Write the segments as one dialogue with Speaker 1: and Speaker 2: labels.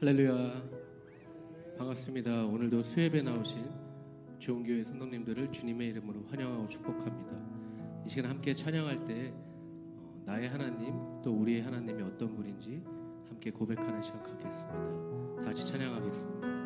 Speaker 1: 할렐루야. 반갑습니다. 오늘도 수협에 나오신 좋은 교회 성도님들을 주님의 이름으로 환영하고 축복합니다. 이 시간 함께 찬양할 때 어, 나의 하나님 또 우리의 하나님이 어떤 분인지 함께 고백하는 시간 갖겠습니다. 다시 찬양하겠습니다.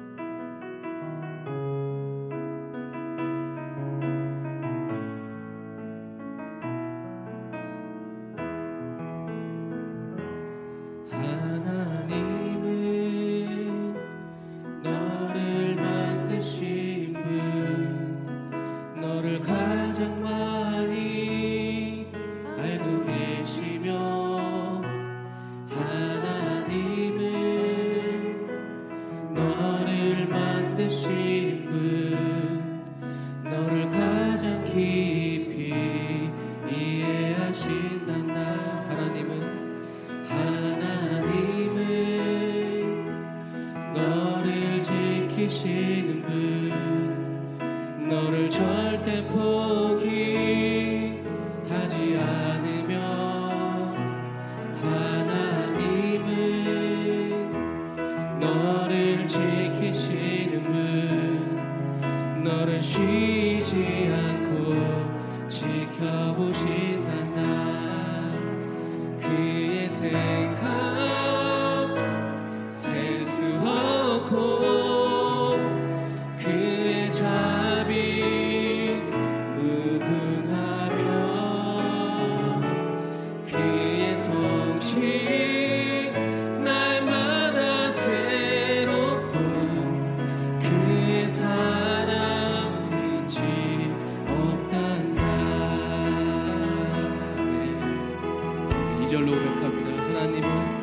Speaker 1: 절로 고백합니다. 하나님은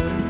Speaker 1: good.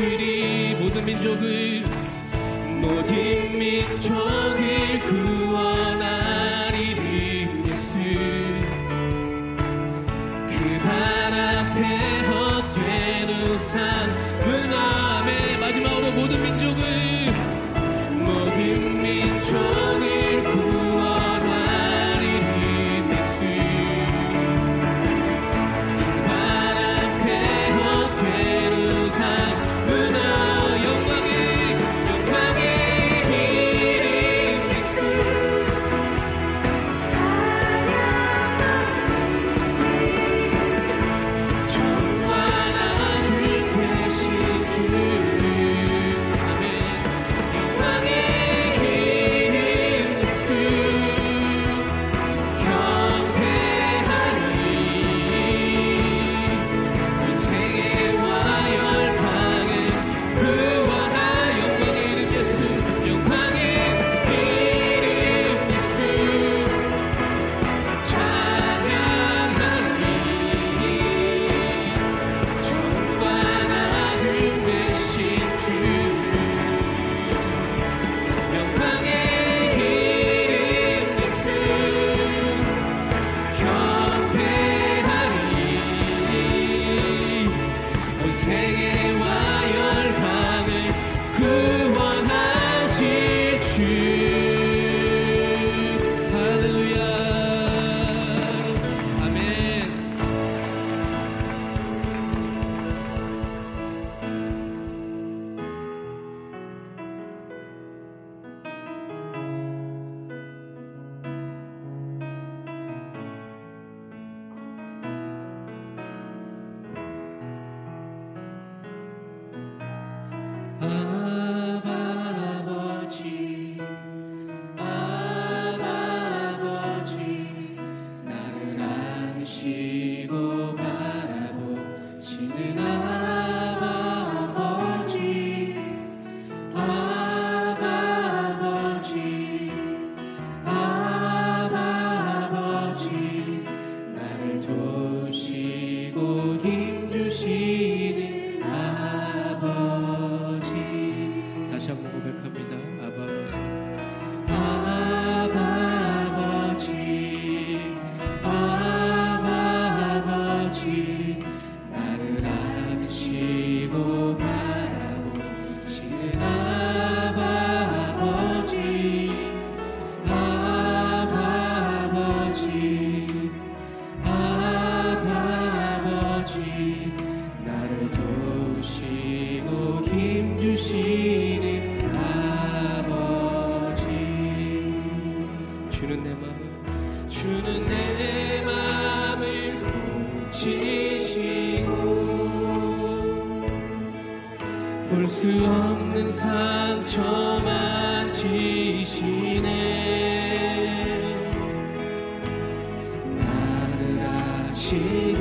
Speaker 1: 주리 모든 민족을 모든 민족을 구원 科比的 주시고 볼 수 없는 상처만 지시네. 나를 아시고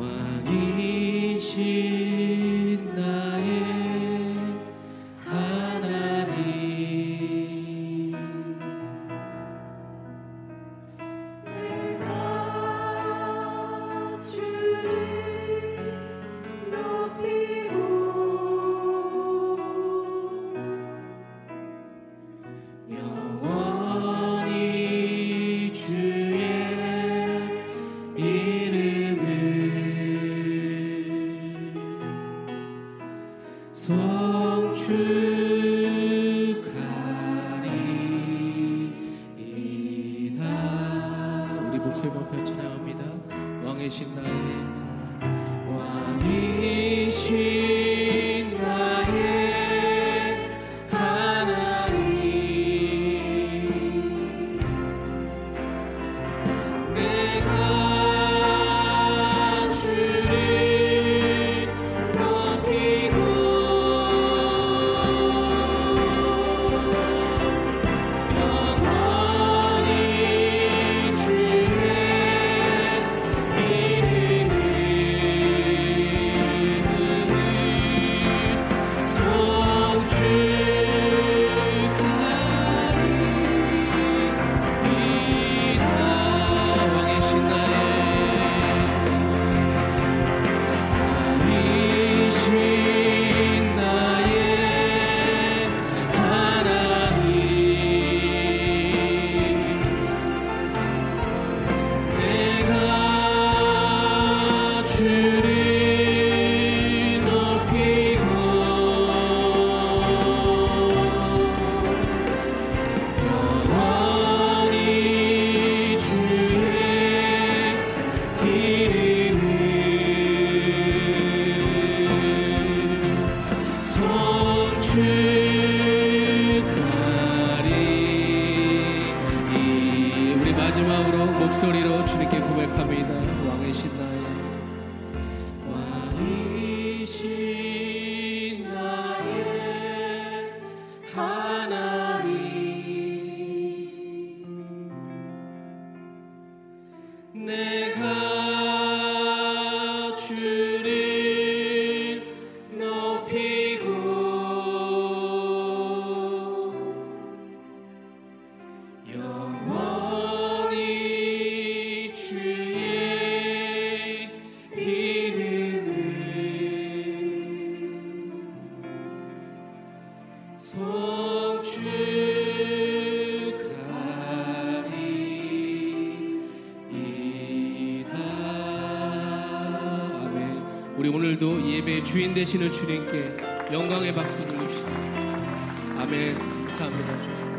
Speaker 1: 我一心 축하리이다. 우리 목소리 높여 찬양합니다. 왕이신 나의 오늘도 예배의 주인 되시는 주님께 영광의 박수 드립시다. 아멘. 감사합니다. 주님.